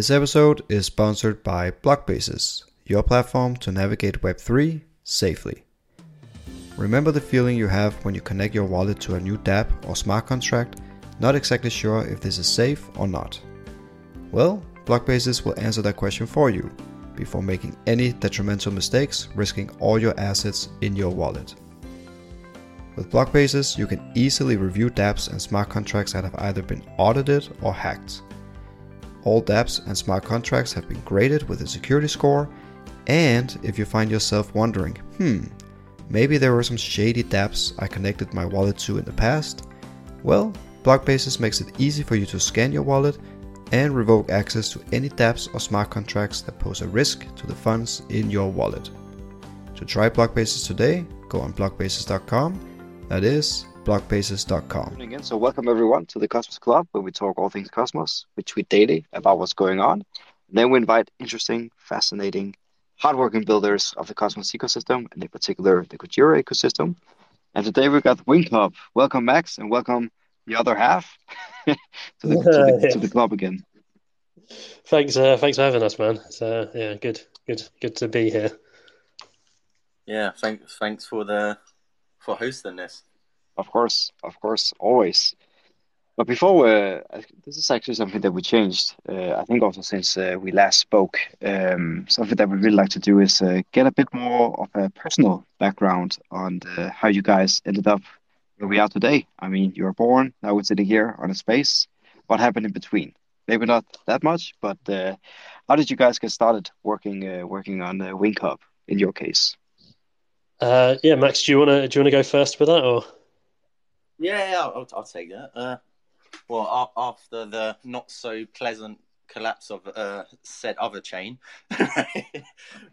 This episode is sponsored by Blockbases, your platform to navigate Web3 safely. Remember the feeling you have when you connect your wallet to a new dApp or smart contract, not exactly sure if this is safe or not? Well, Blockbases will answer that question for you before making any detrimental mistakes, risking all your assets in your wallet. With Blockbases, you can easily review dApps and smart contracts that have either been audited or hacked. All dApps and smart contracts have been graded with a security score, and if you find yourself wondering, hmm, maybe there were some shady dApps I connected my wallet to in the past, well, Blockbases makes it easy for you to scan your wallet and revoke access to any dApps or smart contracts that pose a risk to the funds in your wallet. To try Blockbases today, go on blockbases.com. That is blockbases.com. Again, so welcome everyone to the Cosmos Club, where we talk all things Cosmos. We tweet daily about what's going on. And then we invite interesting, fascinating, hardworking builders of the Cosmos ecosystem, and in particular the Kujira ecosystem. And today we've got WinkHub. Welcome, Max, and welcome the other half to, the, to, the, to the club again. Thanks, uh, thanks for having us, man. It's, uh, yeah, good, good, good to be here. Yeah, thanks thanks for the for hosting this. Of course, of course, always. But before, this is actually something that we changed. Uh, I think also since uh, we last spoke, um, something that we really like to do is uh, get a bit more of a personal background on the, how you guys ended up where we are today. I mean, you were born, now we're sitting here on a space. What happened in between? Maybe not that much, but uh, how did you guys get started working uh, working on uh, Wink Hub in your case? Yeah, Max, do you wanna do you wanna go first with that, or Yeah, yeah, I'll, I'll take that. Uh, well, after the not so pleasant collapse of uh, said other chain,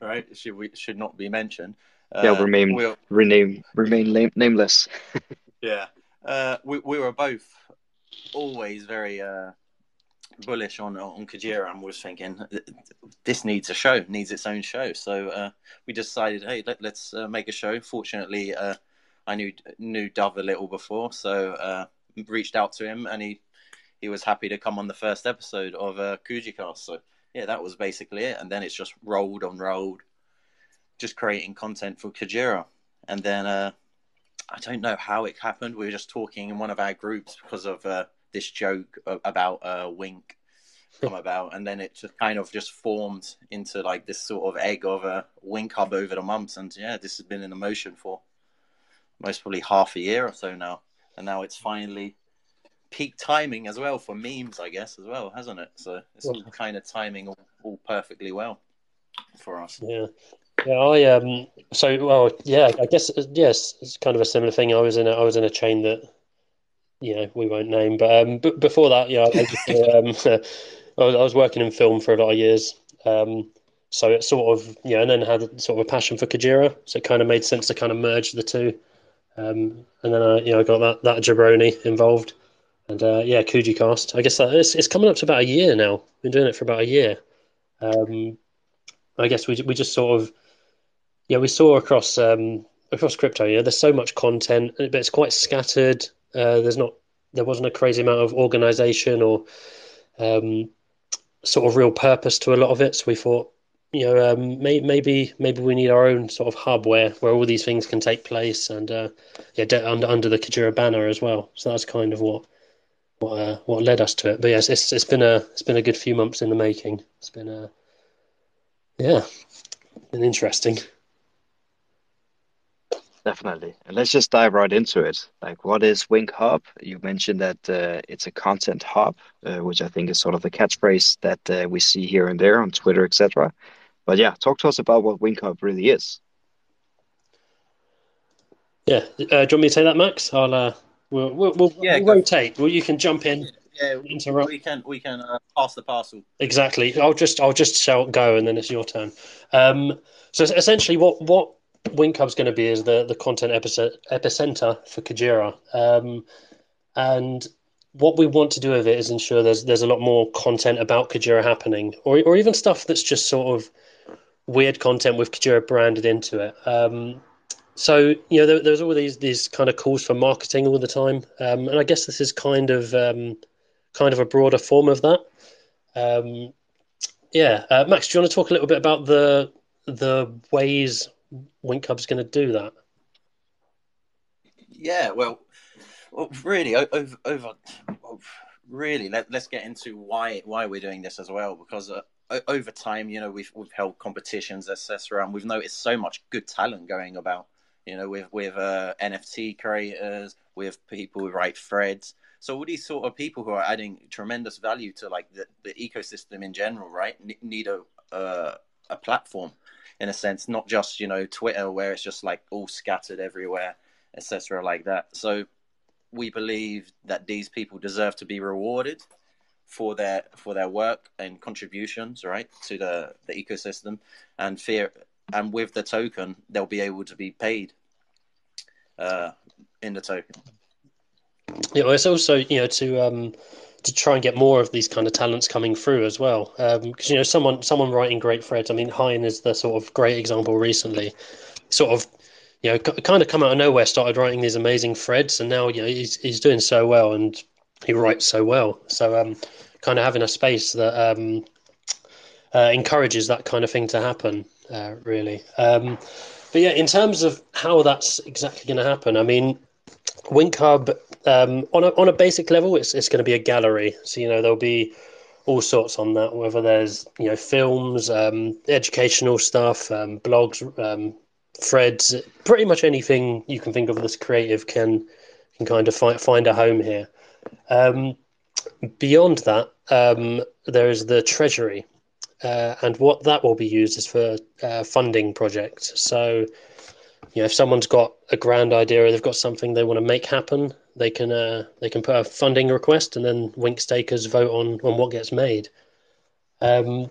right? Should we should not be mentioned. Uh, Yeah, remain we'll- rename remain name, nameless. Yeah. Uh, we we were both always very uh, bullish on on Kujira and was thinking this needs a show, needs its own show. So uh, we decided, hey, let, let's uh, make a show. Fortunately, uh, I knew knew Dove a little before, so uh, reached out to him, and he he was happy to come on the first episode of uh, Kujicast. So yeah, that was basically it. And then it's just rolled on rolled, just creating content for Kujira, and then. Uh, I don't know how it happened. We were just talking in one of our groups because of uh, this joke about uh, Wink come about, and then it just kind of just formed into like this sort of egg of a Wink hub over the months. And yeah, this has been in motion for most probably half a year or so now, and now it's finally peak timing as well for memes, I guess, as well, hasn't it? So it's all kind of timing all, all perfectly well for us. yeah, yeah, I um, so well, yeah, I guess yes, it's kind of a similar thing. I was in a I was in a chain that, you know, we won't name, but um, but before that, yeah, I, just, um, I was I was working in film for a lot of years, um, so it sort of yeah, and then had sort of a passion for Kujira, so it kind of made sense to kind of merge the two, um, and then I you know I got that that jabroni involved. And uh, yeah, Kujicast. I guess that it's, it's coming up to about a year now. Been doing it for about a year. Um, I guess we we just sort of yeah we saw across um, across crypto. Yeah, there's so much content, but it's quite scattered. Uh, there's not there wasn't a crazy amount of organization or um, sort of real purpose to a lot of it. So we thought, you know, um, may, maybe maybe we need our own sort of hub where where all these things can take place, and uh, yeah, de- under under the Kujira banner as well. So that's kind of what what uh, what led us to it. But yes, it's it's been a it's been a good few months in the making. It's been a yeah, been interesting. Definitely. And let's just dive right into it. Like, what is Wink Hub? You mentioned that uh, it's a content hub, uh, which I think is sort of the catchphrase that uh, we see here and there on Twitter, etc. But yeah, talk to us about what Wink Hub really is. Yeah, uh, do you want me to take that, Max? I'll uh, we'll we'll, we'll, Yeah, we'll rotate. Well, you can jump in, Yeah, interrupt. we can we can uh, pass the parcel. Exactly. I'll just I'll just shout go, and then it's your turn. Um, so essentially, what what Wink going to be is the the content epice- epicenter for Kujira, um, and what we want to do with it is ensure there's there's a lot more content about Kujira happening, or or even stuff that's just sort of weird content with Kujira branded into it. Um, so you know, there, there's all these these kind of calls for marketing all the time, um, and I guess this is kind of um, kind of a broader form of that. Um, yeah, uh, Max, do you want to talk a little bit about the the ways Wink Hub's going to do that? Yeah, well, well really, over, over really, let, us get into why why we're doing this as well. Because uh, over time, you know, we've we've held competitions, etc., and we've noticed so much good talent going about. You know, with with uh, NFT creators, with people who write threads. So all these sort of people who are adding tremendous value to like the, the ecosystem in general, right? Need a uh, a platform in a sense, not just you know Twitter where it's just like all scattered everywhere, etc. Like that. So we believe that these people deserve to be rewarded for their for their work and contributions, right, to the the ecosystem, and fear and with the token they'll be able to be paid uh, in the token. Yeah, well, it's also you know to um, to try and get more of these kind of talents coming through as well. Because um, you know, someone someone writing great threads. I mean, Hein is the sort of great example recently. Sort of, you know, kind of come out of nowhere, started writing these amazing threads, and now you know he's he's doing so well, and he writes so well. So, um, kind of having a space that um, uh, encourages that kind of thing to happen, uh, really. Um, but yeah, in terms of how that's exactly going to happen, I mean, Wink Hub um, on a on a basic level, it's it's going to be a gallery. So you know there'll be all sorts on that. Whether there's you know films, um, educational stuff, um, blogs, threads, pretty much anything you can think of that's creative can can kind of find find a home here. Um, beyond that, um, there is the treasury, uh, and what that will be used is for uh, funding projects. So you know, if someone's got a grand idea or they've got something they want to make happen, they can uh, they can put a funding request, and then Wink stakers vote on on what gets made. Um,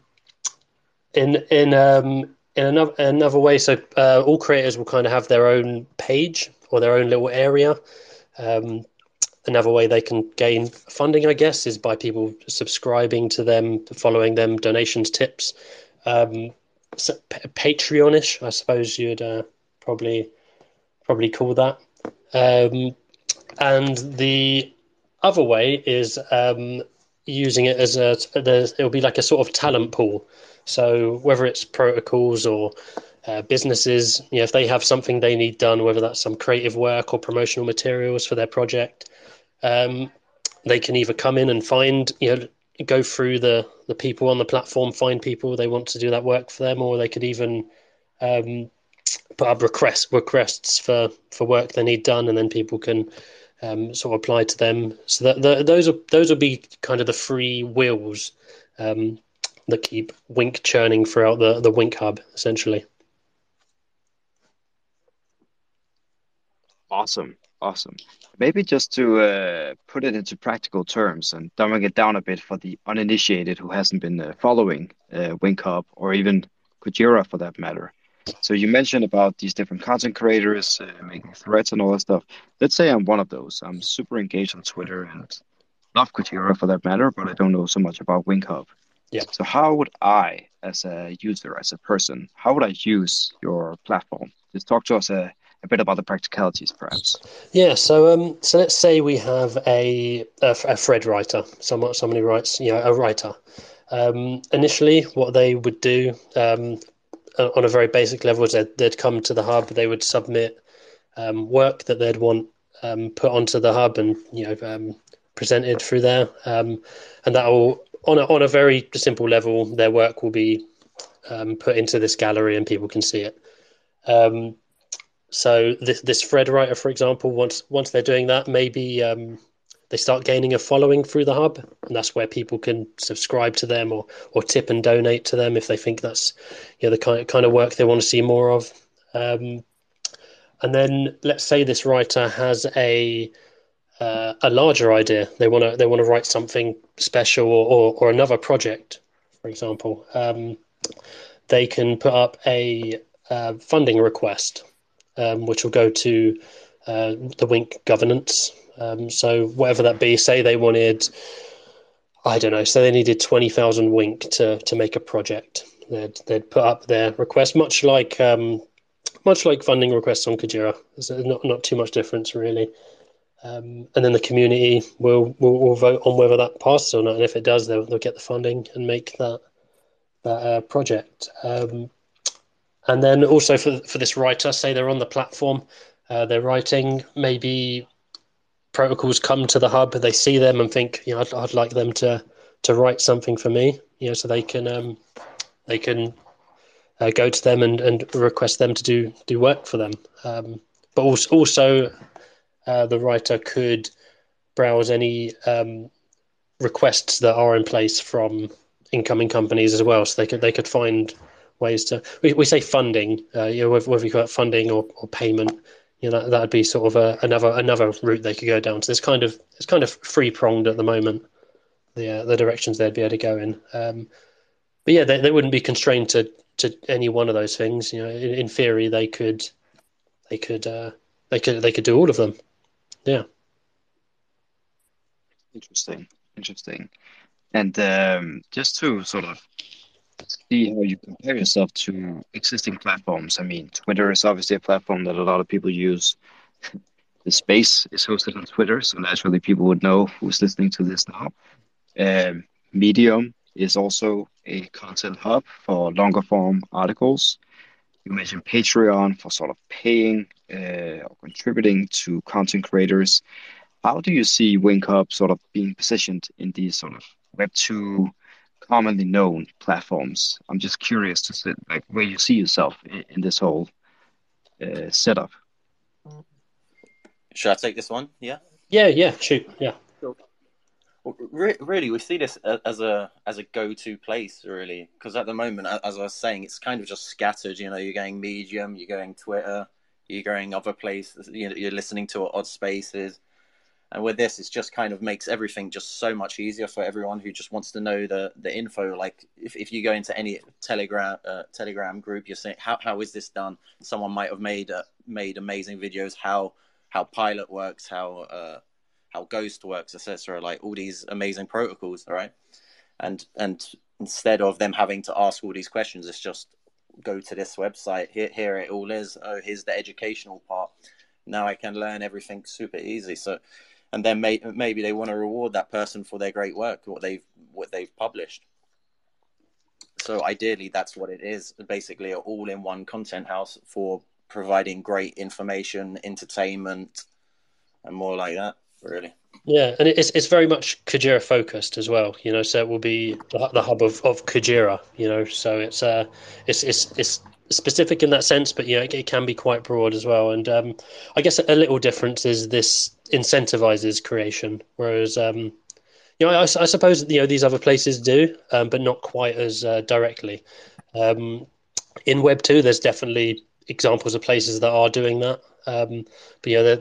in in um, in another another way, so uh, all creators will kind of have their own page or their own little area. Um, another way they can gain funding, I guess, is by people subscribing to them, following them, donations, tips. Um, so Patreonish, I suppose you'd uh, probably probably call that. Um, and the other way is um, using it as a it'll be like a sort of talent pool. So whether it's protocols or uh, businesses, you know, if they have something they need done, whether that's some creative work or promotional materials for their project, um, they can either come in and find, you know, go through the the people on the platform, find people they want to do that work for them, or they could even um, put up requests requests for for work they need done, and then people can um, sort of apply to them. So that the, those are those will be kind of the free wheels um, that keep Wink churning throughout the the Wink hub essentially. Awesome, awesome. Maybe just to uh, put it into practical terms and dumbing it down a bit for the uninitiated who hasn't been uh, following uh, Wink Hub or even Kujira for that matter. So you mentioned about these different content creators uh, making threads and all that stuff. Let's say I'm one of those. I'm super engaged on Twitter and love Kujira for that matter, but I don't know so much about Wink Hub. Yeah. So how would I, as a user, as a person, how would I use your platform? Just talk to us a, a bit about the practicalities, perhaps. Yeah. So um, so let's say we have a a, a thread writer, someone who writes, you know, a writer. Um, initially, what they would do, um, on a very basic level is they'd, they'd come to the hub, they would submit um, work that they'd want um, put onto the hub and you know um, presented through there, um, and that will on a, on a very simple level, their work will be um, put into this gallery and people can see it. Um, so this this thread writer, for example, once once they're doing that, maybe they start gaining a following through the hub, and that's where people can subscribe to them or or tip and donate to them if they think that's you know the kind of, kind of work they want to see more of. Um, and then let's say this writer has a uh, a larger idea. They want to they want to write something special or, or, or another project, for example. Um, they can put up a uh, funding request, um, which will go to uh, the Wink governance um, so whatever that be, say they wanted, I don't know, say they needed twenty thousand wink to to make a project. They'd they'd put up their request, much like um, much like funding requests on Kujira. There's not not too much difference really. Um, and then the community will, will, will vote on whether that passes or not. And if it does, they'll, they'll get the funding and make that that uh, project. Um, and then also for for this writer, say they're on the platform, uh, they're writing. Maybe protocols come to the hub, they see them and think, you know, I'd, I'd like them to to write something for me, you know, so they can um, they can uh, go to them and, and request them to do do work for them. Um, but also, also uh, the writer could browse any um, requests that are in place from incoming companies as well, so they could they could find ways to. We, we say funding, uh, you know, whether, you call it funding or, or payment, you know, that that'd be sort of a, another another route they could go down. So it's kind of it's kind of free pronged at the moment. The uh, the directions they'd be able to go in. Um, but yeah, they, they wouldn't be constrained to to any one of those things. You know, in, in theory, they could they could uh, they could they could do all of them. Yeah. Interesting, interesting. And um, just to sort of see how you compare yourself to existing platforms. I mean, Twitter is obviously a platform that a lot of people use. The space is hosted on Twitter, so naturally people would know who's listening to this now. Um, Medium is also a content hub for longer form articles. You mentioned Patreon for sort of paying uh, or contributing to content creators. How do you see WinkHub sort of being positioned in these sort of Web two commonly known platforms? I'm just curious to see like where you see yourself in, in this whole uh, setup. Should I take this one? Yeah. Yeah. Yeah. Shoot. Yeah. Re- really, we see this as a as a go to place, really, because at the moment, as I was saying, it's kind of just scattered. You know, you're going Medium, you're going Twitter, you're going other places. You're listening to odd spaces, and with this, it just kind of makes everything just so much easier for everyone who just wants to know the the info. Like if, if you go into any Telegram uh, Telegram group, you're saying how how is this done? Someone might have made uh, made amazing videos how how Pilot works, how uh, how Ghost works, etc. Like all these amazing protocols, all right? And and instead of them having to ask all these questions, it's just go to this website. Here, here it all is. Oh, here's the educational part. Now I can learn everything super easy. So, and then may, maybe they want to reward that person for their great work, what they've what they've published. So ideally, that's what it is. Basically, an all-in-one content house for providing great information, entertainment, and more like that really. Yeah, and it's it's very much Kujira focused as well. You know, so it will be the, hub of, of Kujira. You know, so it's uh it's it's it's specific in that sense, but yeah, it, it can be quite broad as well. And um, I guess a little difference is this incentivizes creation, whereas um, you know, I, I suppose you know these other places do, um, but not quite as uh, directly. Um, in Web two, there's definitely examples of places that are doing that. Um, but yeah,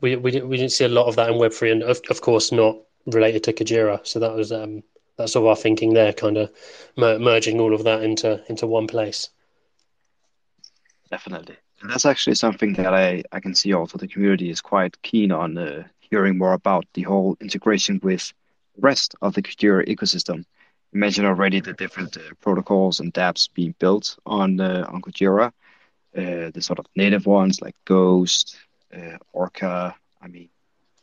we we didn't we didn't see a lot of that in Web three, and of, of course not related to Kujira. So that was um, that's sort of our thinking there, kind of mer- merging all of that into into one place. Definitely, and that's actually something that I I can see also the community is quite keen on uh, hearing more about the whole integration with rest of the Kujira ecosystem. You mentioned already the different uh, protocols and dApps being built on uh, on Kujira, uh, the sort of native ones like Ghost, uh, Orca, I mean,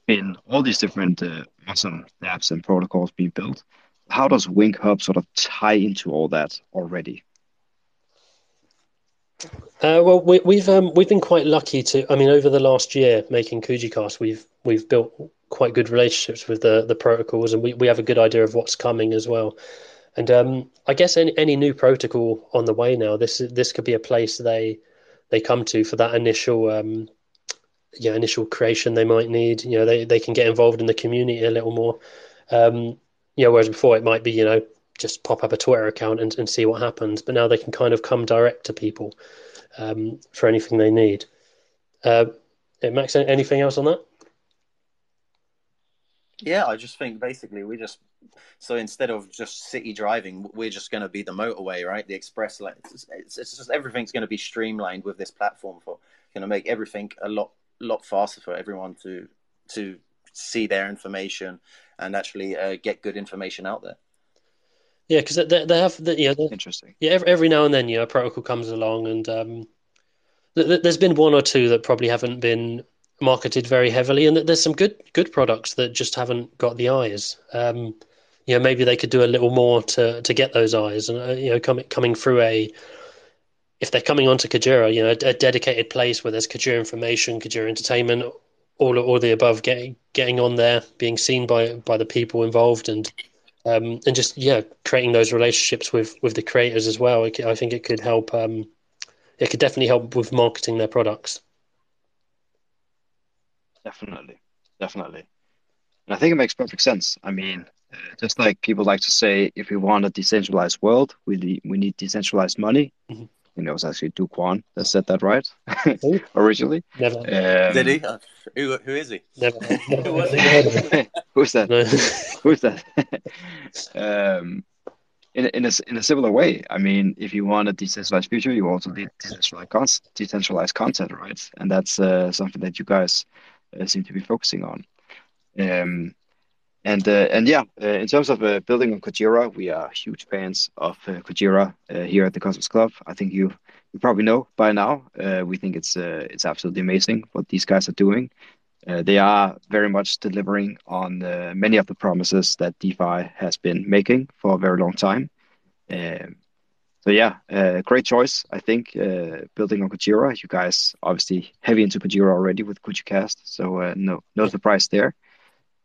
in all these different uh, awesome apps and protocols being built. How does Wink Hub sort of tie into all that already? Uh, well, we, we've um, we've been quite lucky to. I mean, over the last year making KujiCast, we've we've built quite good relationships with the the protocols, and we, we have a good idea of what's coming as well. And um, I guess any any new protocol on the way now, this this could be a place they they come to for that initial um, you know, initial creation they might need. You know, they, they can get involved in the community a little more. Um, you know, whereas before it might be, you know, just pop up a Twitter account and, and see what happens. But now they can kind of come direct to people um, for anything they need. Uh, Max, anything else on that? Yeah, I just think basically we just so instead of just city driving, we're just going to be the motorway, right? The express lane. It's, it's, it's just everything's going to be streamlined with this platform for going to make everything a lot lot faster for everyone to to see their information and actually uh, get good information out there. Yeah, because they, they have the, you know, interesting. Yeah, every, every now and then, you know, a protocol comes along, and um, th- there's been one or two that probably haven't been marketed very heavily, and that there's some good good products that just haven't got the eyes. Um, you know maybe they could do a little more to to get those eyes and uh, you know coming coming through a if they're coming onto Kujira, you know, a, a, dedicated place where there's Kujira information, Kujira entertainment, all all the above, getting getting on there, being seen by by the people involved, and um, and just yeah, creating those relationships with with the creators as well. I think it could help. Um, it could definitely help with marketing their products. Definitely, definitely, and I think it makes perfect sense. I mean, uh, just like people like to say, if we want a decentralized world, we we need decentralized money. Mm-hmm think it was actually Do Kwon that said that right originally. Never. Um, Did he? Who, who is he? Never. who was he? Who's that? Who's that? um, in, in, a, in a similar way, I mean, if you want a decentralized future, you also need decentralized, con- decentralized content, right? And that's uh, something that you guys uh, seem to be focusing on. Um, and uh, and yeah, uh, in terms of uh, building on Kujira, we are huge fans of uh, Kujira uh, here at the Cosmos Club. I think you you probably know by now. Uh, we think it's it's absolutely amazing what these guys are doing. they are very much delivering on many of the promises that DeFi has been making for a very long time. Um, so yeah, great choice. I think building on Kujira. You guys obviously heavy into Kujira already with KujiCast, so no no surprise there.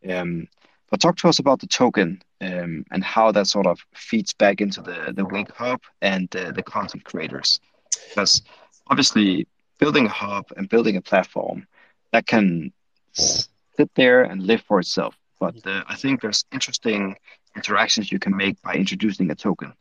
Um, but talk to us about the token um, and how that sort of feeds back into the, the Wink Hub and uh, the content creators. Because obviously, building a hub and building a platform that can sit there and live for itself. But uh, I think there's interesting interactions you can make by introducing a token.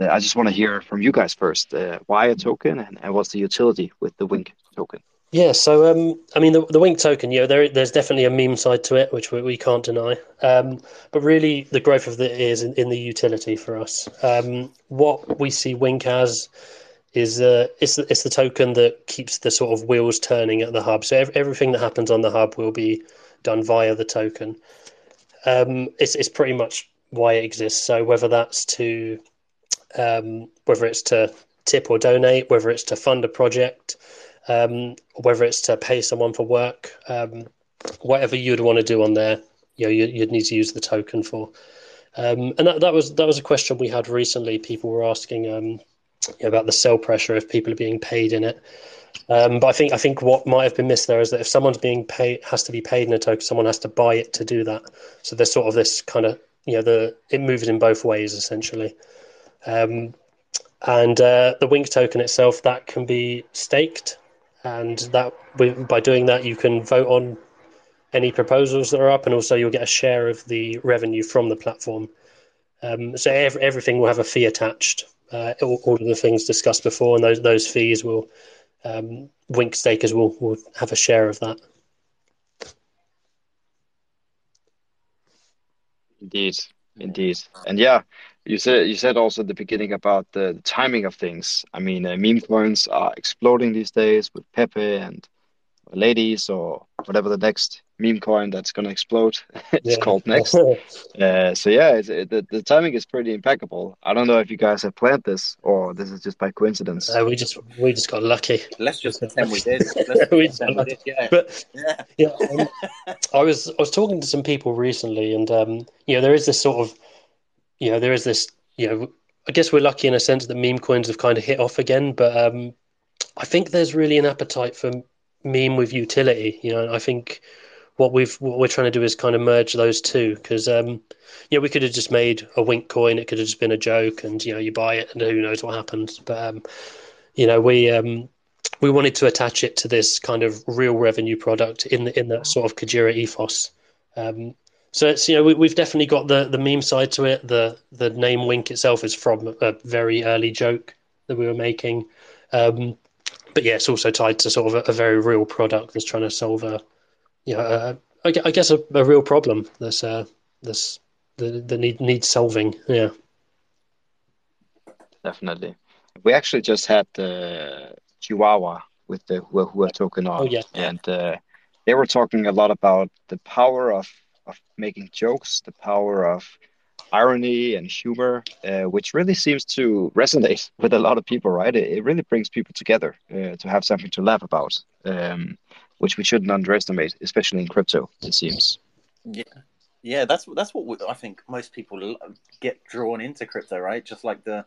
Uh, I just want to hear from you guys first. Uh, why a token and, and what's the utility with the Wink token? Yeah, so um, I mean, the, the Wink token, you know, there, there's definitely a meme side to it, which we, we can't deny. Um, but really, the growth of it is in, in the utility for us. Um, what we see Wink as is uh, it's, the, it's the token that keeps the sort of wheels turning at the hub. So ev- everything that happens on the hub will be done via the token. Um, it's, it's pretty much why it exists. So whether that's to um, whether it's to tip or donate, whether it's to fund a project um, whether it's to pay someone for work, um, whatever you'd want to do on there, you know, you, would need to use the token for. Um, and that, that was that was a question we had recently. People were asking um, you know, about the sell pressure if people are being paid in it. Um, but I think I think what might have been missed there is that if someone's being paid has to be paid in a token, someone has to buy it to do that. So there's sort of this kind of you know the it moves in both ways essentially. Um, and uh, the Wink token itself that can be staked and that by doing that you can vote on any proposals that are up, and also you'll get a share of the revenue from the platform. Um, so every, everything will have a fee attached. Uh, all, all, of the things discussed before, and those those fees will um, Wink stakers will will have a share of that. Indeed, indeed, and yeah, you said you said also at the beginning about the, the timing of things. I mean, uh, meme coins are exploding these days with Pepe and ladies or whatever the next meme coin that's going to explode it's yeah. called next. uh, so yeah, it, the the timing is pretty impeccable. I don't know if you guys have planned this or this is just by coincidence. Uh, we just we just got lucky. Let's just pretend we did. we just we did. Yeah. But yeah, yeah um, I was I was talking to some people recently, and um, you know there is this sort of you know, there is this, you know, I guess we're lucky in a sense that meme coins have kind of hit off again, but um, I think there's really an appetite for meme with utility. You know, I think what we've what we're trying to do is kind of merge those two because um, you know we could have just made a wink coin, it could have just been a joke, and you know you buy it and who knows what happens. But um, you know we um, we wanted to attach it to this kind of real revenue product in the, in that sort of Kujira ethos. Um, so it's you know we, have definitely got the the meme side to it. The the name Wink itself is from a very early joke that we were making, um, but yeah, it's also tied to sort of a, a, very real product that's trying to solve a you know a, I guess a, a real problem that's uh that's the the need needs solving. Yeah, definitely. We actually just had the Chihuahua with the who, who are talking on, oh, yeah. and uh, they were talking a lot about the power of of making jokes, the power of irony and humor, uh, which really seems to resonate with a lot of people, right? It, it really brings people together uh, to have something to laugh about, um, which we shouldn't underestimate, especially in crypto, it seems. Yeah. Yeah, that's that's what we, I think most people get drawn into crypto, right? Just like the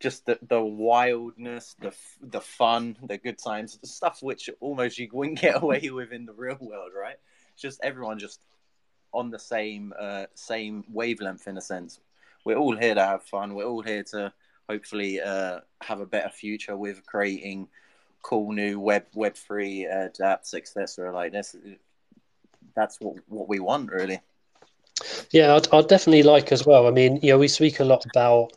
just the, the wildness, the the fun, the good times, the stuff which almost you wouldn't get away with in the real world, right? just everyone just on the same uh, same wavelength in a sense. We're all here to have fun. We're all here to hopefully uh, have a better future with creating cool new web web free uh, apps, etc. Like this, that's what what we want really. Yeah, I'd, I'd definitely like as well. I mean, you know, we speak a lot about,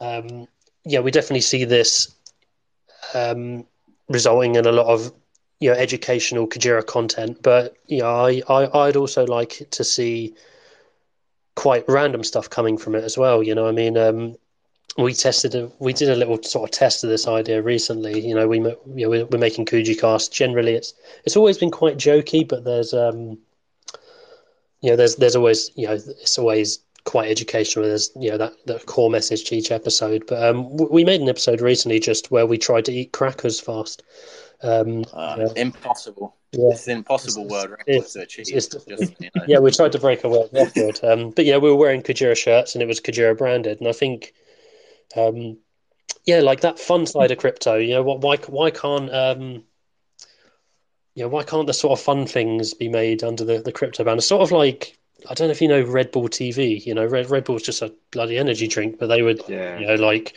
um, yeah, we definitely see this um, resulting in a lot of you know educational Kujira content, but yeah, I, I I'd also like to see quite random stuff coming from it as well. You know, I mean, um, we tested a, we did a little sort of test of this idea recently. You know, we you know we're, we're making Kujicast. Generally, it's it's always been quite jokey, but there's um, you know, there's there's always you know it's always quite educational. There's you know that that core message to each episode. But um, we made an episode recently just where we tried to eat crackers fast. Um, uh, yeah. Impossible. Yeah. It's an impossible it's, world record it's, to achieve. It's, just, you know. Yeah, we tried to break a world record. um, but yeah, we were wearing Kujira shirts and it was Kujira branded. And I think, um, yeah, like that fun side of crypto, you know, what, why, why can't, um, you know, why can't the sort of fun things be made under the, the crypto banner? Sort of like, I don't know if you know Red Bull TV. You know, Red Red Bull's just a bloody energy drink, but they would, yeah. you know, like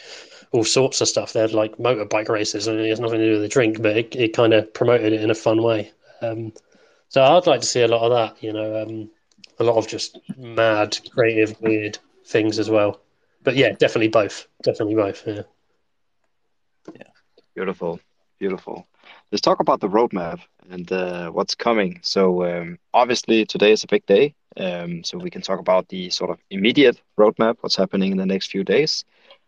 all sorts of stuff. They had like motorbike races, and it has nothing to do with the drink, but it, it kind of promoted it in a fun way. Um, so I'd like to see a lot of that. You know, um, a lot of just mad, creative, weird things as well. But yeah, definitely both. Definitely both. Yeah. Yeah. Beautiful. Beautiful. Let's talk about the roadmap and uh, what's coming. So um, obviously today is a big day. Um, so we can talk about the sort of immediate roadmap, what's happening in the next few days.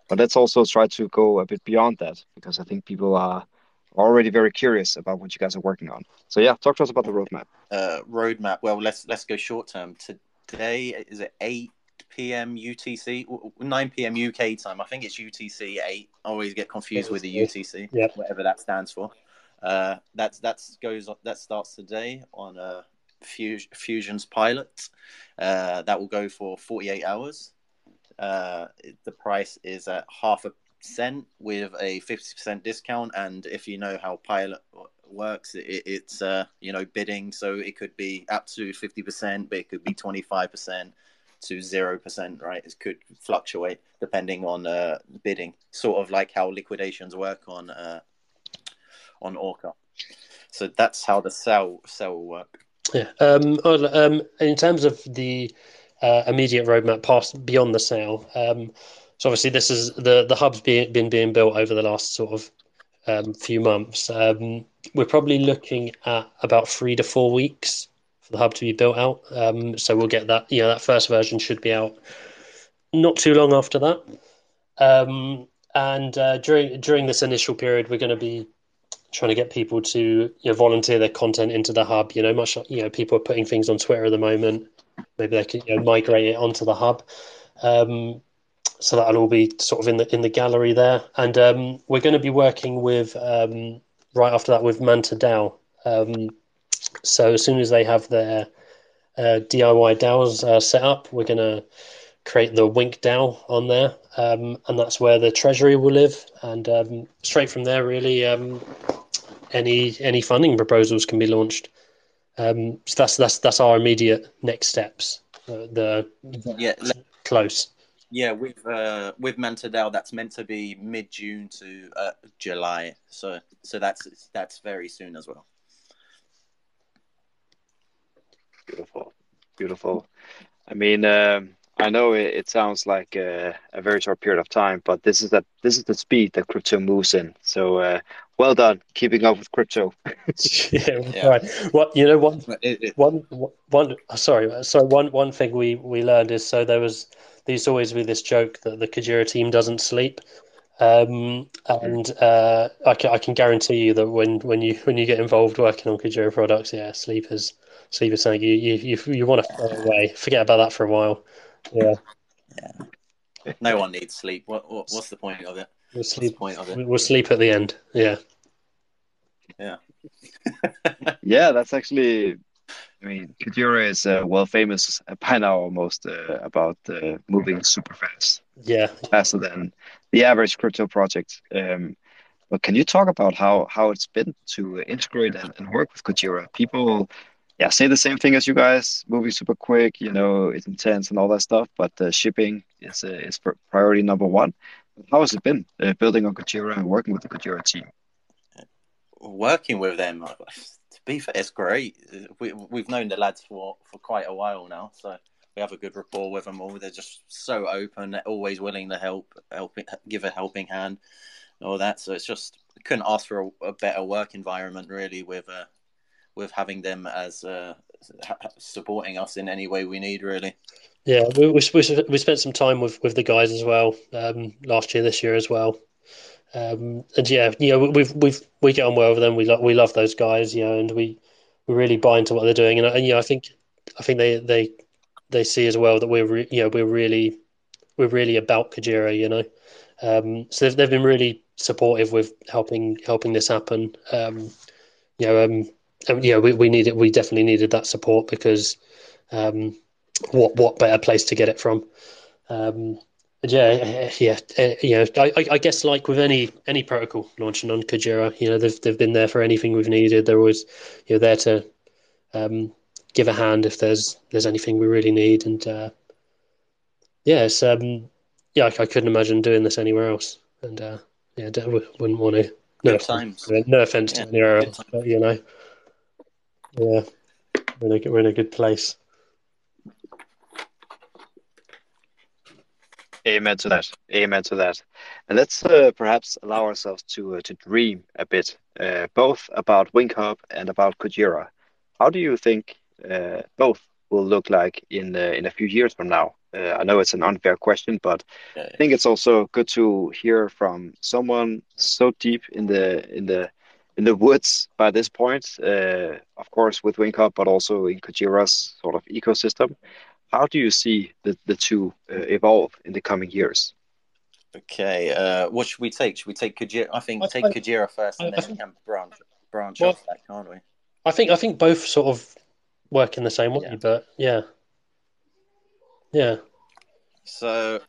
But let's also try to go a bit beyond that because I think people are already very curious about what you guys are working on. So yeah, talk to us about the roadmap. Uh, roadmap. Well, let's let's go short term. Today is it eight p.m. UTC, nine p.m. UK time. I think it's UTC eight. I always get confused with the UTC, yeah. whatever that stands for. Uh, that's that's goes that starts today on uh, Fuzion's pilot. Uh, that will go for forty eight hours. Uh, the price is at half a cent with a 50% discount. And if you know how Pilot works, it, it's, uh, you know, bidding. So it could be up to 50%, but it could be 25% to 0%, right? It could fluctuate depending on uh, bidding, sort of like how liquidations work on uh, on Orca. So that's how the sell sell will work. Yeah. Um, um, in terms of the uh, immediate roadmap past beyond the sale. Um, so obviously, this is the the hub's being been being built over the last sort of um, few months. Um, we're probably looking at about three to four weeks for the hub to be built out. Um, so we'll get that. You know, that first version should be out not too long after that. Um, and uh, during during this initial period, we're going to be trying to get people to you know, volunteer their content into the hub. You know, much you know, people are putting things on Twitter at the moment maybe they can you know, migrate it onto the hub. Um, so that'll all be sort of in the in the gallery there, and um, we're going to be working with um, right after that with Manta DAO. Um, so as soon as they have their uh, DIY DAOs uh, set up, we're going to create the Wink DAO on there, um, and that's where the treasury will live. And straight from there, really, any any funding proposals can be launched. Um, so that's that's that's our immediate next steps. Uh, the yeah close. Yeah, with uh, with Manta DAO, that's meant to be mid June to uh, July. So so that's that's very soon as well. Beautiful, beautiful. I mean, um, I know it, it sounds like a, a, very short period of time, but this is the this is the speed that crypto moves in. So uh, well done, keeping up with crypto. yeah, yeah, right. What you know, one, it, it, one, one. Sorry, sorry. One, one thing we we learned is so there was there used to always be this joke that the Kujira team doesn't sleep. Um, and uh, I, can, I can guarantee you that when, when you when you get involved working on Kujira products, yeah, sleep is sleep is something you you you, you want to throw away. Forget about that for a while. Yeah. Yeah. No one needs sleep. What, what what's the point of it? We'll sleep. point of it? We'll sleep at the end. Yeah. Yeah. yeah, that's actually I mean, Kujira is uh, well famous by now almost uh, about uh, moving super fast, Yeah, faster than the average crypto project. Um, but can you talk about how how it's been to integrate and, and work with Kujira? People, yeah, say the same thing as you guys, moving super quick. You know, it's intense and all that stuff. But uh, shipping is uh, is priority number one. How has it been uh, building on Kujira and working with the Kujira team? Working with them, to be fair, it's great. We, we've known the lads for, for quite a while now, so we have a good rapport with them all. They're just so open, they're always willing to help, help give a helping hand, and all that. So it's just couldn't ask for a, a better work environment, really, with uh, with having them as uh, supporting us in any way we need, really. Yeah. We we, we, spent some time with, with the guys as well um, last year, this year as well. Um, and yeah, you know, we've we've we get on well with them. We love we love those guys, you know, and we we really buy into what they're doing. And, and you know, I think I think they they they see as well that we're re, you know we're really we're really about Kujira, you know. Um, so they've they've been really supportive with helping helping this happen. Um, you know, um, and, you know, we we needed we definitely needed that support because um, what what better place to get it from? Um, yeah, yeah, you know, I, I- guess like with any any protocol launching on Kujira, you know, they've they've been there for anything we've needed. They're always you know there to um, give a hand if there's there's anything we really need. And uh, yeah, it's um, yeah, I, I couldn't imagine doing this anywhere else. And uh, yeah, wouldn't want to. No, times. no offense Yeah, to anywhere good else, times. but you know, yeah, we're in a, we're in a good place. Amen to that. Amen to that. And let's uh, perhaps allow ourselves to uh, to dream a bit, uh, both about Wink Hub and about Kujira. How do you think uh, both will look like in uh, in a few years from now? Uh, I know it's an unfair question, but. I think it's also good to hear from someone so deep in the in the in the woods by this point. Uh, of course, with Wink Hub, but also in Kujira's sort of ecosystem. How do you see the, the two uh, evolve in the coming years? Okay, uh, what should we take? Should we take Kujira? I think I- take I- Kujira first, and I- I then we think- can branch branch Well- off that, can't we? I think I think both sort of work in the same way, Yeah. but yeah, yeah, So,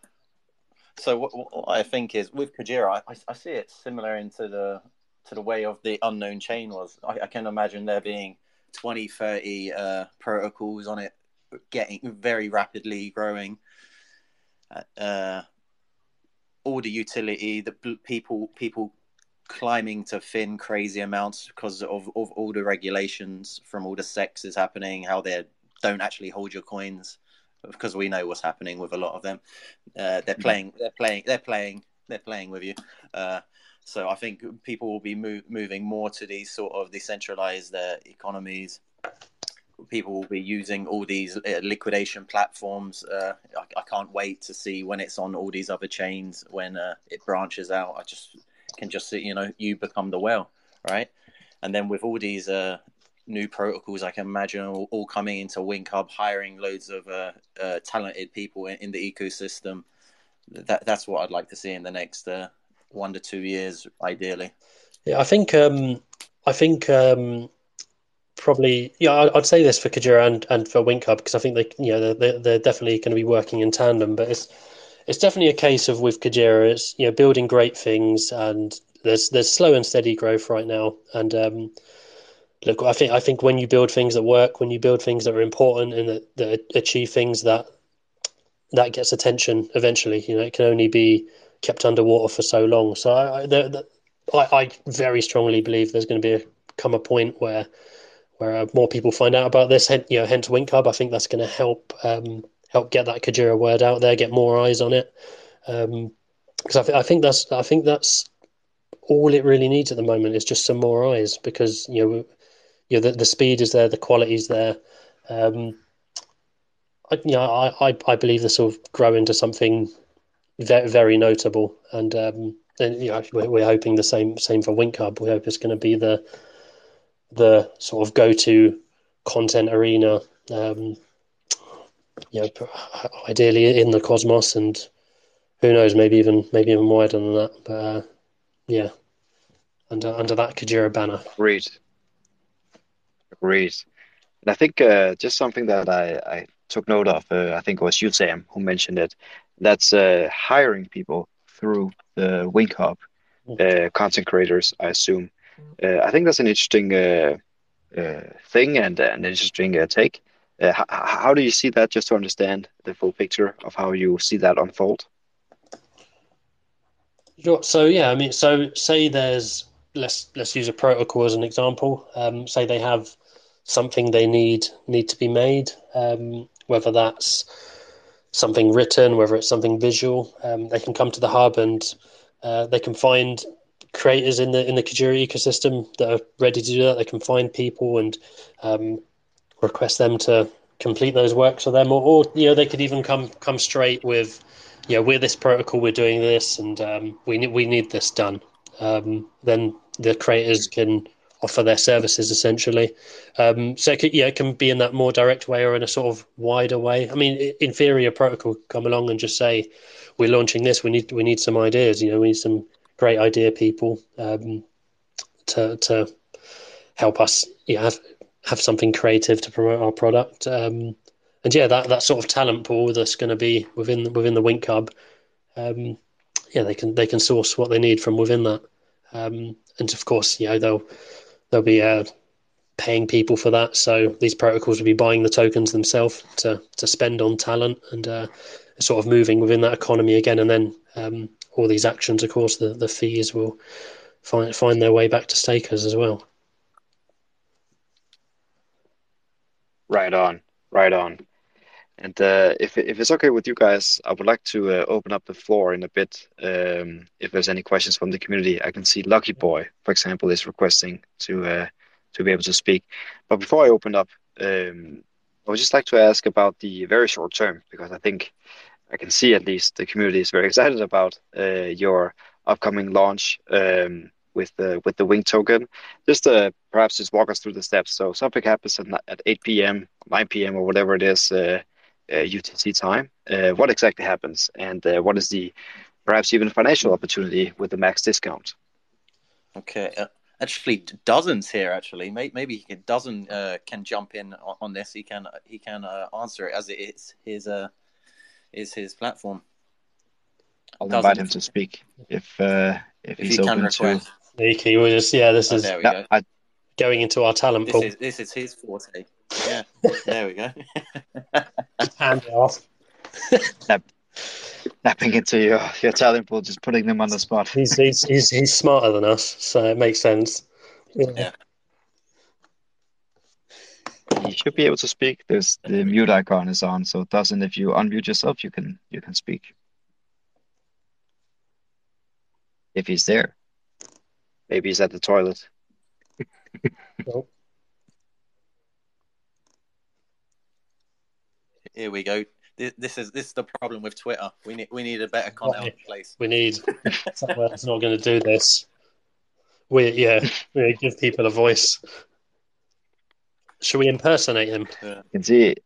so what, what I think is with Kujira, I, I see it similar into the to the way of the unknown chain was. I, I can imagine there being 20, 30 uh, protocols on it, getting very rapidly growing. Uh, all the utility, the people people climbing to thin crazy amounts because of, of all the regulations from all the CEXes happening, how they don't actually hold your coins because we know what's happening with a lot of them. Uh, they're playing, they're playing, they're playing, they're playing with you. Uh, so I think people will be move, moving more to these sort of decentralized uh, economies. People will be using all these uh, liquidation platforms. Uh, I, I can't wait to see when it's on all these other chains when uh, it branches out. I just can just see, you know, you become the whale, right? And then with all these uh, new protocols, I can imagine all, all coming into Wink Hub, hiring loads of uh, uh, talented people in, in the ecosystem. That that's what I'd like to see in the next one to two years, ideally. yeah. I think um, I think um, probably yeah. I'd say this for Kujira and, and for Wink because I think they you know they're, they're definitely going to be working in tandem. But it's it's definitely a case of with Kujira, it's you know building great things and there's there's slow and steady growth right now. And um, look, I think I think when you build things that work, when you build things that are important and that, that achieve things that that gets attention eventually. You know, it can only be kept underwater for so long. So I, I, the, the, I, I very strongly believe there's going to be a, come a point where where uh, more people find out about this. Hence, you know, hence Wink Hub. I think that's going to help um, help get that Kujira word out there, get more eyes on it. Because I, th- I think that's I think that's all it really needs at the moment is just some more eyes because you know you know the, the speed is there, the quality is there. Um, I, you know, I, I, I believe this will grow into something very, very notable, and um, and you know, we're, we're hoping the same same for Wink Hub. We hope it's going to be the the sort of go to content arena. Um, you know, ideally in the cosmos, and who knows, maybe even maybe even wider than that. But uh, yeah, under under that Kujira banner. Agreed. Agreed. And I think uh, just something that I, I took note of, uh, I think it was you, Sam, who mentioned it. That's uh, hiring people through the Wink Hub, uh, content creators, I assume. Uh, I think that's an interesting uh, uh, thing and an interesting take. Uh, h- how do you see that, just to understand the full picture of how you see that unfold? Sure. So yeah, I mean, so say there's let's let's use a protocol as an example. Um, say they have something they need need to be made, um, whether that's something written, whether it's something visual. Um, they can come to the hub and uh, they can find creators in the in the Kujira ecosystem that are ready to do that. They can find people and um, request them to complete those works for them, or, or you know they could even come come straight with, yeah, we're this protocol, we're doing this, and um, we need we need this done. Um, then the creators can offer their services essentially. Um, so it could, yeah, it can be in that more direct way or in a sort of wider way. I mean, inferior protocol come along and just say, "We're launching this. We need we need some ideas. You know, we need some great idea people um, to to help us yeah, have have something creative to promote our product. Um, and yeah, that, that sort of talent pool that's going to be within within the Wink Hub, um, yeah, they can they can source what they need from within that. Um, and of course, you know they'll they'll be uh, paying people for that. So these protocols will be buying the tokens themselves to to spend on talent and uh, sort of moving within that economy again. And then um, all these actions, of course, the the fees will find find their way back to stakers as well. Right on, right on. And uh, if if it's okay with you guys, I would like to uh, open up the floor in a bit. Um, if there's any questions from the community, I can see Lucky Boy, for example, is requesting to uh, to be able to speak. But before I open up, um, I would just like to ask about the very short term because I think I can see at least the community is very excited about uh, your upcoming launch. Um, with the with the Wink token. Just uh, perhaps just walk us through the steps. So something happens at, at 8 p.m., 9 p.m., or whatever it is uh, uh, UTC time. Uh, what exactly happens, and uh, what is the perhaps even financial opportunity with the max discount? Okay. Actually, dozens here. Actually, maybe he can, dozen can jump in on, on, this. He can he can answer it as it is his is his platform. I'll dozen. invite him to speak if uh, if, if he's he open to. Sneaky. we just yeah. This oh, is there we go. I, going into our talent this pool. Is, this is his forte. Yeah, there we go. Hand off. Snap, snapping into your, your talent pool, just putting them on the spot. he's, he's, he's, he's smarter than us, so it makes sense. Yeah. yeah. You should be able to speak. There's the mute icon is on, so it doesn't. If you unmute yourself, you can you can speak. If he's there, maybe he's at the toilet. nope. Here we go. This, this is this is the problem with Twitter. We need we need a better content right. place. We need somewhere that's not going to do this. We yeah, we give people a voice. Should we impersonate him? Yeah. I can see it.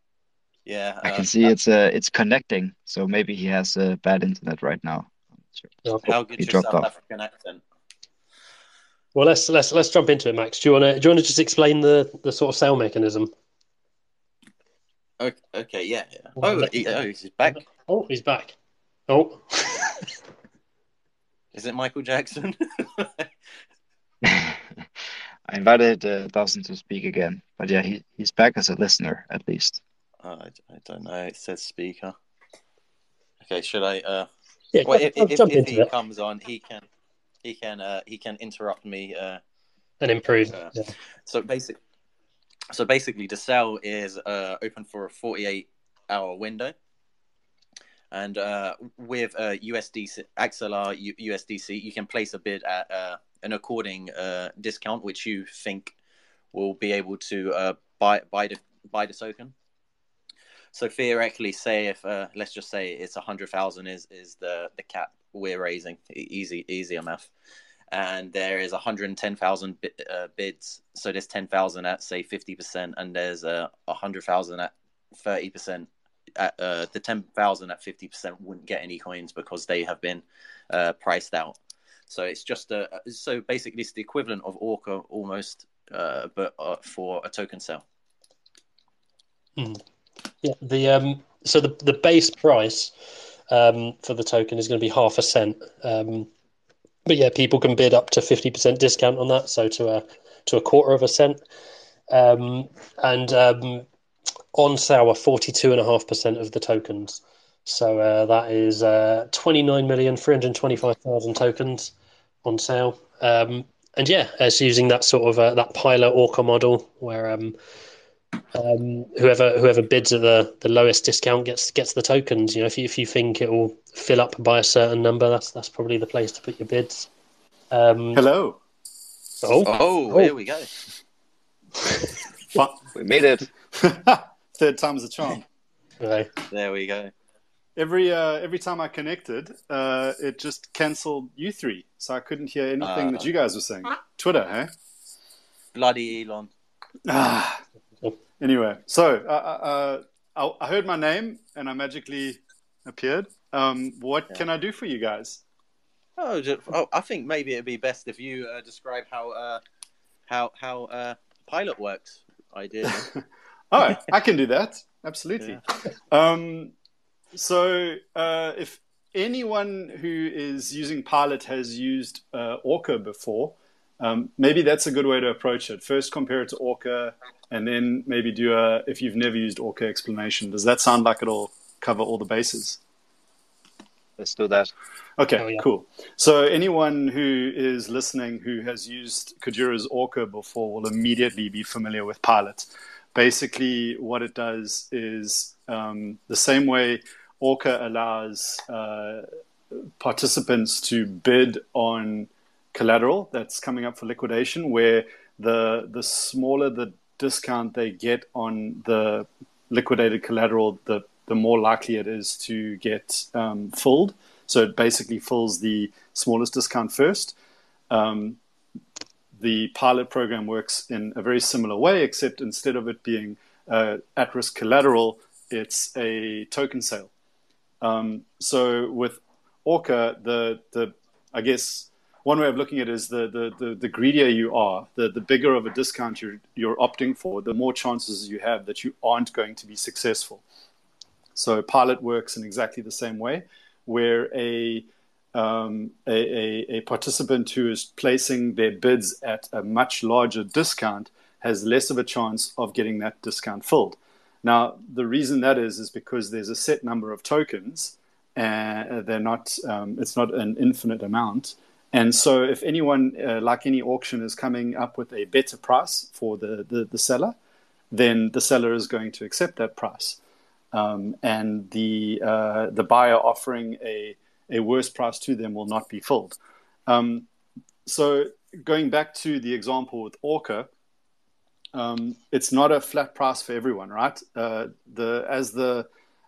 Yeah, I can uh, see it's uh it's connecting. So maybe he has a uh, bad internet right now. Sure. How good he your South off. African accent? Well, let's let's let's jump into it, Max. Do you want to do you want to just explain the the sort of sale mechanism? Okay, okay yeah. yeah. Oh, he, oh, he's back. Oh, he's back. Oh. Is it Michael Jackson? I invited uh, Dawson to speak again, but yeah, he, he's back as a listener at least. Uh, I, I don't know. It says speaker. Okay, should I? Uh... Yeah, well, if, if, if he it. comes on, he can he can uh, he can interrupt me uh, and improve. Uh, yeah. So basic, so basically, the sale is uh, open for a 48 hour window. And uh, with uh, USDC, XLR U- USDC, you can place a bid at uh, an according uh, discount, which you think will be able to uh, buy buy the buy the token. So theoretically, say if uh, let's just say it's a hundred thousand is is the the cap we're raising, easy easier math and there is 110,000 uh, bids. So there's 10,000 at say 50%, and there's uh, 100,000 at 30%. At uh, the 10,000 at 50% wouldn't get any coins because they have been priced out. So it's just a so basically it's the equivalent of Orca almost, uh, but uh, for a token sale. Mm. Yeah, the um, so the the base price um, for the token is going to be half a cent. Um, but yeah, people can bid up to fifty percent discount on that, so to a to a quarter of a cent. Um, and um, on sale are forty two and a half percent of the tokens. So uh, that is uh, twenty nine million three hundred twenty five thousand tokens on sale. Um, and yeah, it's using that sort of uh, that pilot Orca model where um, um, whoever whoever bids at the, the lowest discount gets gets the tokens. You know, if you if you think it will fill up by a certain number, that's that's probably the place to put your bids. Um, Hello. oh, Oh, Oh. here we go. Fun. We made it. Third time's the charm. okay. There we go. Every uh, every time I connected, uh, it just cancelled you three, so I couldn't hear anything Uh. that you guys were saying. Twitter, hey? Bloody Elon. Ah. Anyway, so uh, uh, uh, I, I heard my name and I magically appeared. Um, what Yeah. can I do for you guys? Oh, ju- oh, I think maybe it'd be best if you uh, describe how uh, how how uh, pilot works. Ideally. Oh, I can do that. Absolutely. Um, so, uh, if anyone who is using Pilot has used uh, Orca before, um, maybe that's a good way to approach it. First, compare it to Orca, and then maybe do a if you've never used Orca explanation. Does that sound like it'll cover all the bases? Let's do that. Okay, Oh, yeah. cool. So anyone who is listening who has used Kujira's Orca before will immediately be familiar with Pilot. Basically, what it does is um, the same way Orca allows uh, participants to bid on collateral that's coming up for liquidation, where the the smaller the discount they get on the liquidated collateral, the the more likely it is to get um, filled. So it basically fills the smallest discount first. Um, the pilot program works in a very similar way, except instead of it being uh, at risk collateral, it's a token sale. Um, so with Orca, the, the I guess one way of looking at it is the, the, the, the greedier you are, the, the bigger of a discount you're, you're opting for, the more chances you have that you aren't going to be successful. So pilot works in exactly the same way, where a um, a, a, a participant who is placing their bids at a much larger discount has less of a chance of getting that discount filled. Now, the reason that is is because there's a set number of tokens, and they're not. Um, it's not an infinite amount, and so if anyone, uh, like any auction, is coming up with a better price for the, the, the seller, then the seller is going to accept that price um, and the uh, the buyer offering a a worse price to them will not be filled. Um, so going back to the example with Orca, um, it's not a flat price for everyone, right? Uh, the as the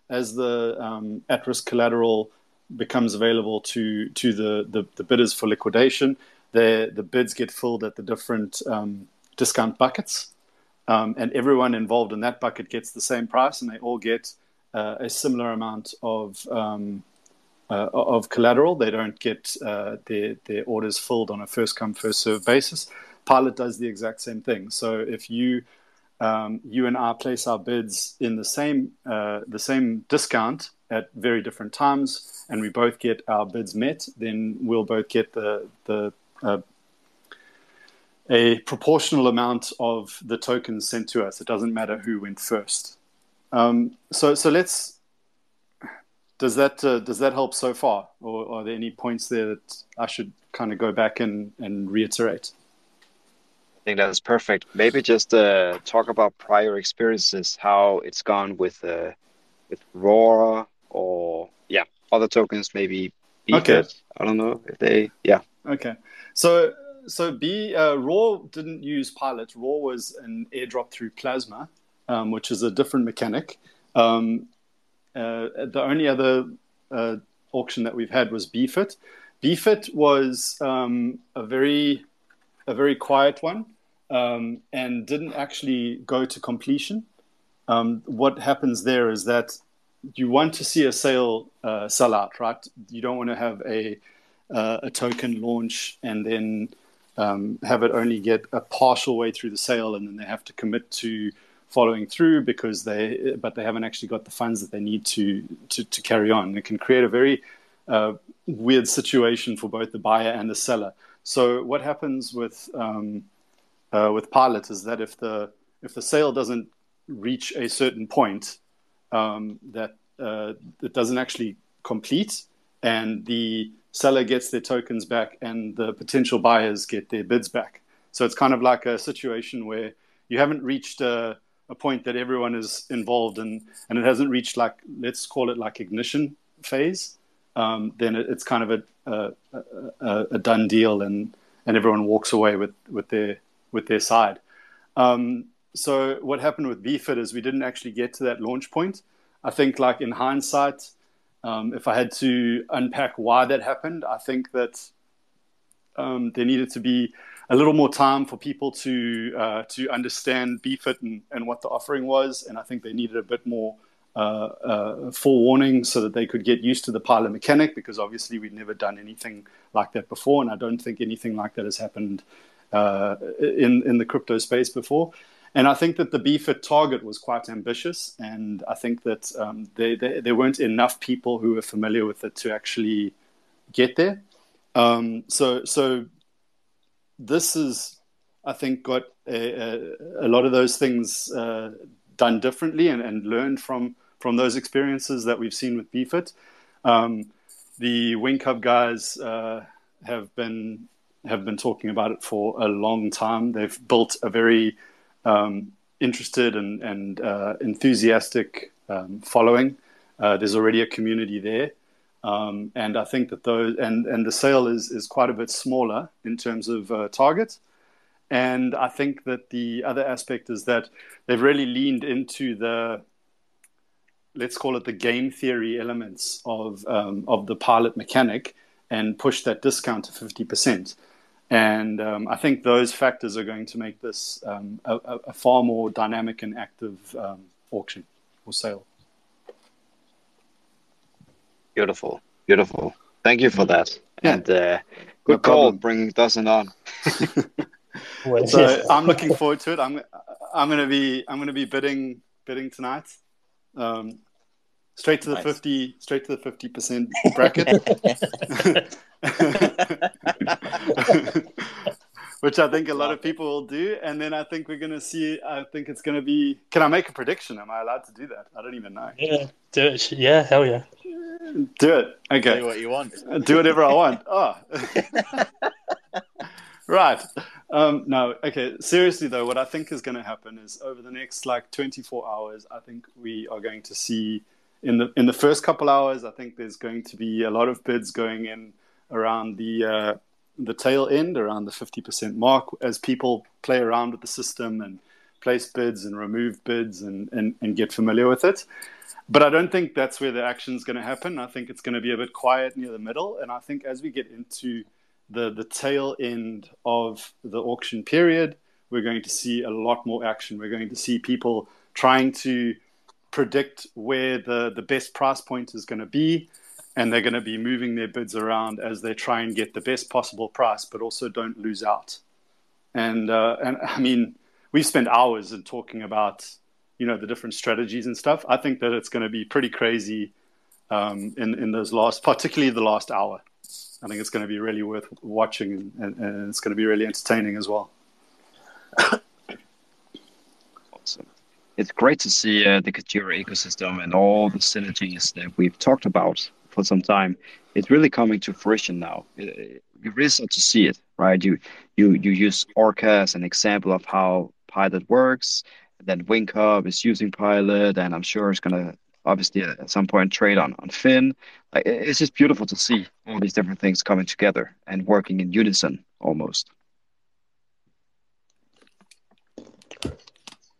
as the um, at risk collateral becomes available to to the, the, the bidders for liquidation, the the bids get filled at the different um, discount buckets um, and everyone involved in that bucket gets the same price, and they all get uh, a similar amount of um, uh, of collateral. They don't get uh, their their orders filled on a first come first serve basis. Pilot does the exact same thing. So if you um, you and I place our bids in the same uh, the same discount at very different times, and we both get our bids met, then we'll both get the the uh, a proportional amount of the tokens sent to us. It doesn't matter who went first. Um, so, so let's. Does that uh, does that help so far, or are there any points there that I should kind of go back and, and reiterate? I think that is perfect. Maybe just uh, talk about prior experiences, how it's gone with uh, with Roar or yeah, other tokens, maybe. Okay. I don't know if they yeah. Okay, so so B uh, Raw didn't use Pilot. Raw was an airdrop through Plasma, um, which is a different mechanic. Um, uh, the only other uh, auction that we've had was BFIT. BFIT was um, a very a very quiet one um, and didn't actually go to completion. Um, what happens there is that you want to see a sale uh, sell out, right? You don't want to have a uh, a token launch and then um, have it only get a partial way through the sale, and then they have to commit to following through because they but they haven't actually got the funds that they need to to, to carry on. It can create a very uh, weird situation for both the buyer and the seller. So what happens with um, uh, with pilots is that if the if the sale doesn't reach a certain point, um, that uh, it doesn't actually complete, and the seller gets their tokens back, and the potential buyers get their bids back. So it's kind of like a situation where you haven't reached a, a point that everyone is involved in, and it hasn't reached like let's call it like ignition phase. Um, then it, it's kind of a, a, a, a, done deal, and and everyone walks away with with their with their side. Um, so what happened with BFIT is we didn't actually get to that launch point. I think, like in hindsight, um, if I had to unpack why that happened, I think that um, there needed to be a little more time for people to uh, to understand BFIT and, and what the offering was, and I think they needed a bit more uh, uh, forewarning so that they could get used to the pilot mechanic because obviously we'd never done anything like that before, and I don't think anything like that has happened uh, in in the crypto space before. And I think that the BFIT target was quite ambitious, and I think that um, they, they, there weren't enough people who were familiar with it to actually get there. Um, so, so this is, I think, got a, a, a lot of those things uh, done differently and, and, learned from from those experiences that we've seen with BFIT. Um, the Wink Hub guys uh, have been have been talking about it for a long time. They've built a very um, interested and, and uh, enthusiastic um, following. Uh, there's already a community there. Um, and I think that those and, and the sale is, is quite a bit smaller in terms of uh, target. And I think that the other aspect is that they've really leaned into the let's call it the game theory elements of um, of the pilot mechanic and push that discount to fifty percent. And um, I think those factors are going to make this um, a, a, far more dynamic and active um, auction or sale. Beautiful, beautiful. Thank you for that. Yeah. And uh, good no call bringing Dustin on. so I'm looking forward to it. I'm I'm going to be I'm going to be bidding bidding tonight. Um, straight to the nice. 50 straight to the 50% bracket. Which i think a lot of people will do. And then i think we're going to see i think it's going to be can i make a prediction? Am i allowed to do that? I don't even know. Yeah do it. Yeah hell yeah. Do it. Okay. Do what you want. Do whatever i want. Oh. Right. Um, no okay. Seriously though what i think is going to happen is over the next like 24 hours i think we are going to see in the in the first couple hours, I think there's going to be a lot of bids going in around the uh, the tail end, around the 50% mark, as people play around with the system and place bids and remove bids and, and, and get familiar with it. But I don't think that's where the action is going to happen. I think it's going to be a bit quiet near the middle. And I think as we get into the, the tail end of the auction period, we're going to see a lot more action. We're going to see people trying to predict where the, the best price point is going to be. And they're going to be moving their bids around as they try and get the best possible price, but also don't lose out. And, uh, and I mean, we've spent hours in talking about, you know, the different strategies and stuff. I think that it's going to be pretty crazy um, in, in those last, particularly the last hour. I think it's going to be really worth watching and, and, and it's going to be really entertaining as well. it's great to see uh, the Kujira ecosystem and all the synergies that we've talked about for some time. It's really coming to fruition now. It, you really start to see it, right? You you you use Orca as an example of how Pilot works. Then Wink is using Pilot, and I'm sure it's gonna obviously at some point trade on on Fin. Like, it's just beautiful to see all these different things coming together and working in unison almost.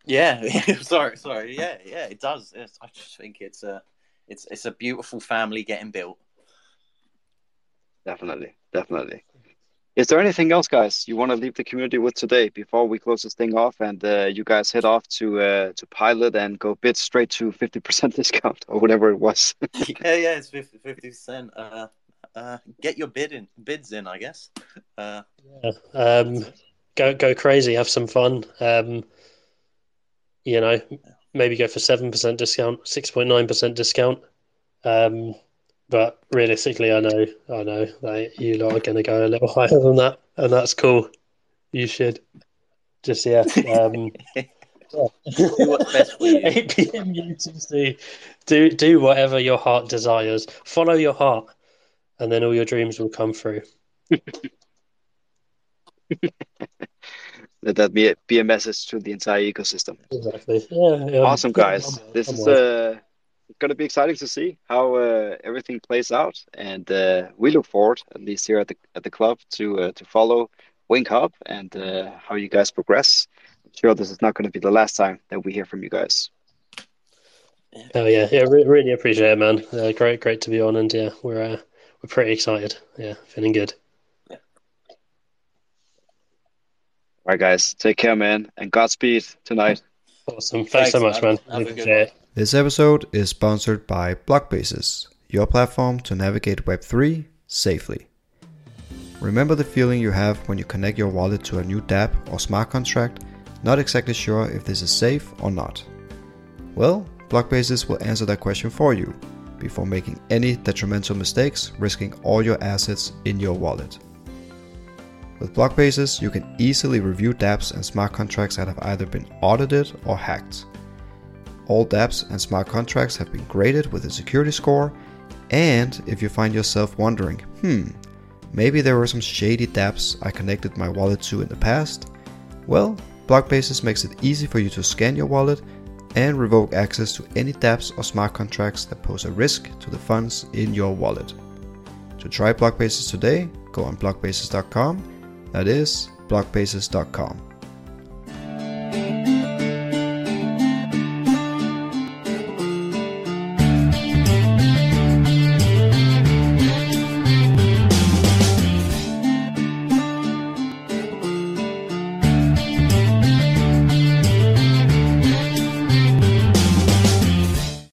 Yeah, sorry, sorry. Yeah, yeah, it does. It's, I just think it's a, it's it's a beautiful family getting built. Definitely, definitely. Is there anything else, guys, you want to leave the community with today before we close this thing off and uh, you guys head off to uh, to pilot and go bid straight to fifty percent discount or whatever it was? yeah, yeah, it's 50 percent. Uh, uh, get your bid in, bids in, I guess. Uh, yeah. Um, go go crazy, have some fun. Um, you know, maybe go for seven percent discount, six point nine percent discount. Um, but realistically, I know, I know that you lot are going to go a little higher than that, and that's cool. You should just yeah. Um, Do what's best for you. 8 p.m. UTC. Do do whatever your heart desires. Follow your heart, and then all your dreams will come through. Let that be a, be a message to the entire ecosystem. Exactly. Yeah. yeah. Awesome, guys. I'm- This is uh, going to be exciting to see how uh, everything plays out, and uh, we look forward, at least here at the at the club, to uh, to follow Wink Hub and uh, how you guys progress. I'm sure this is not going to be the last time that we hear from you guys. Oh yeah, yeah. Re- really appreciate it, man. Uh, great, great to be on, and yeah, we're uh, we're pretty excited. Yeah, feeling good. All right, guys, take care, man, and Godspeed tonight. Awesome. Thanks, Thanks, so much, man. man. Have a good appreciate it. This episode is sponsored by Blockbases, your platform to navigate Web3 safely. Remember the feeling you have when you connect your wallet to a new dApp or smart contract, not exactly sure if this is safe or not? Well, Blockbases will answer that question for you before making any detrimental mistakes, risking all your assets in your wallet. With Blockbases, you can easily review dApps and smart contracts that have either been audited or hacked. All dApps and smart contracts have been graded with a security score, and if you find yourself wondering, hmm, maybe there were some shady dApps I connected my wallet to in the past, well, Blockbases makes it easy for you to scan your wallet and revoke access to any dApps or smart contracts that pose a risk to the funds in your wallet. To try Blockbases today, go on blockbases.com, that is blockbases.com.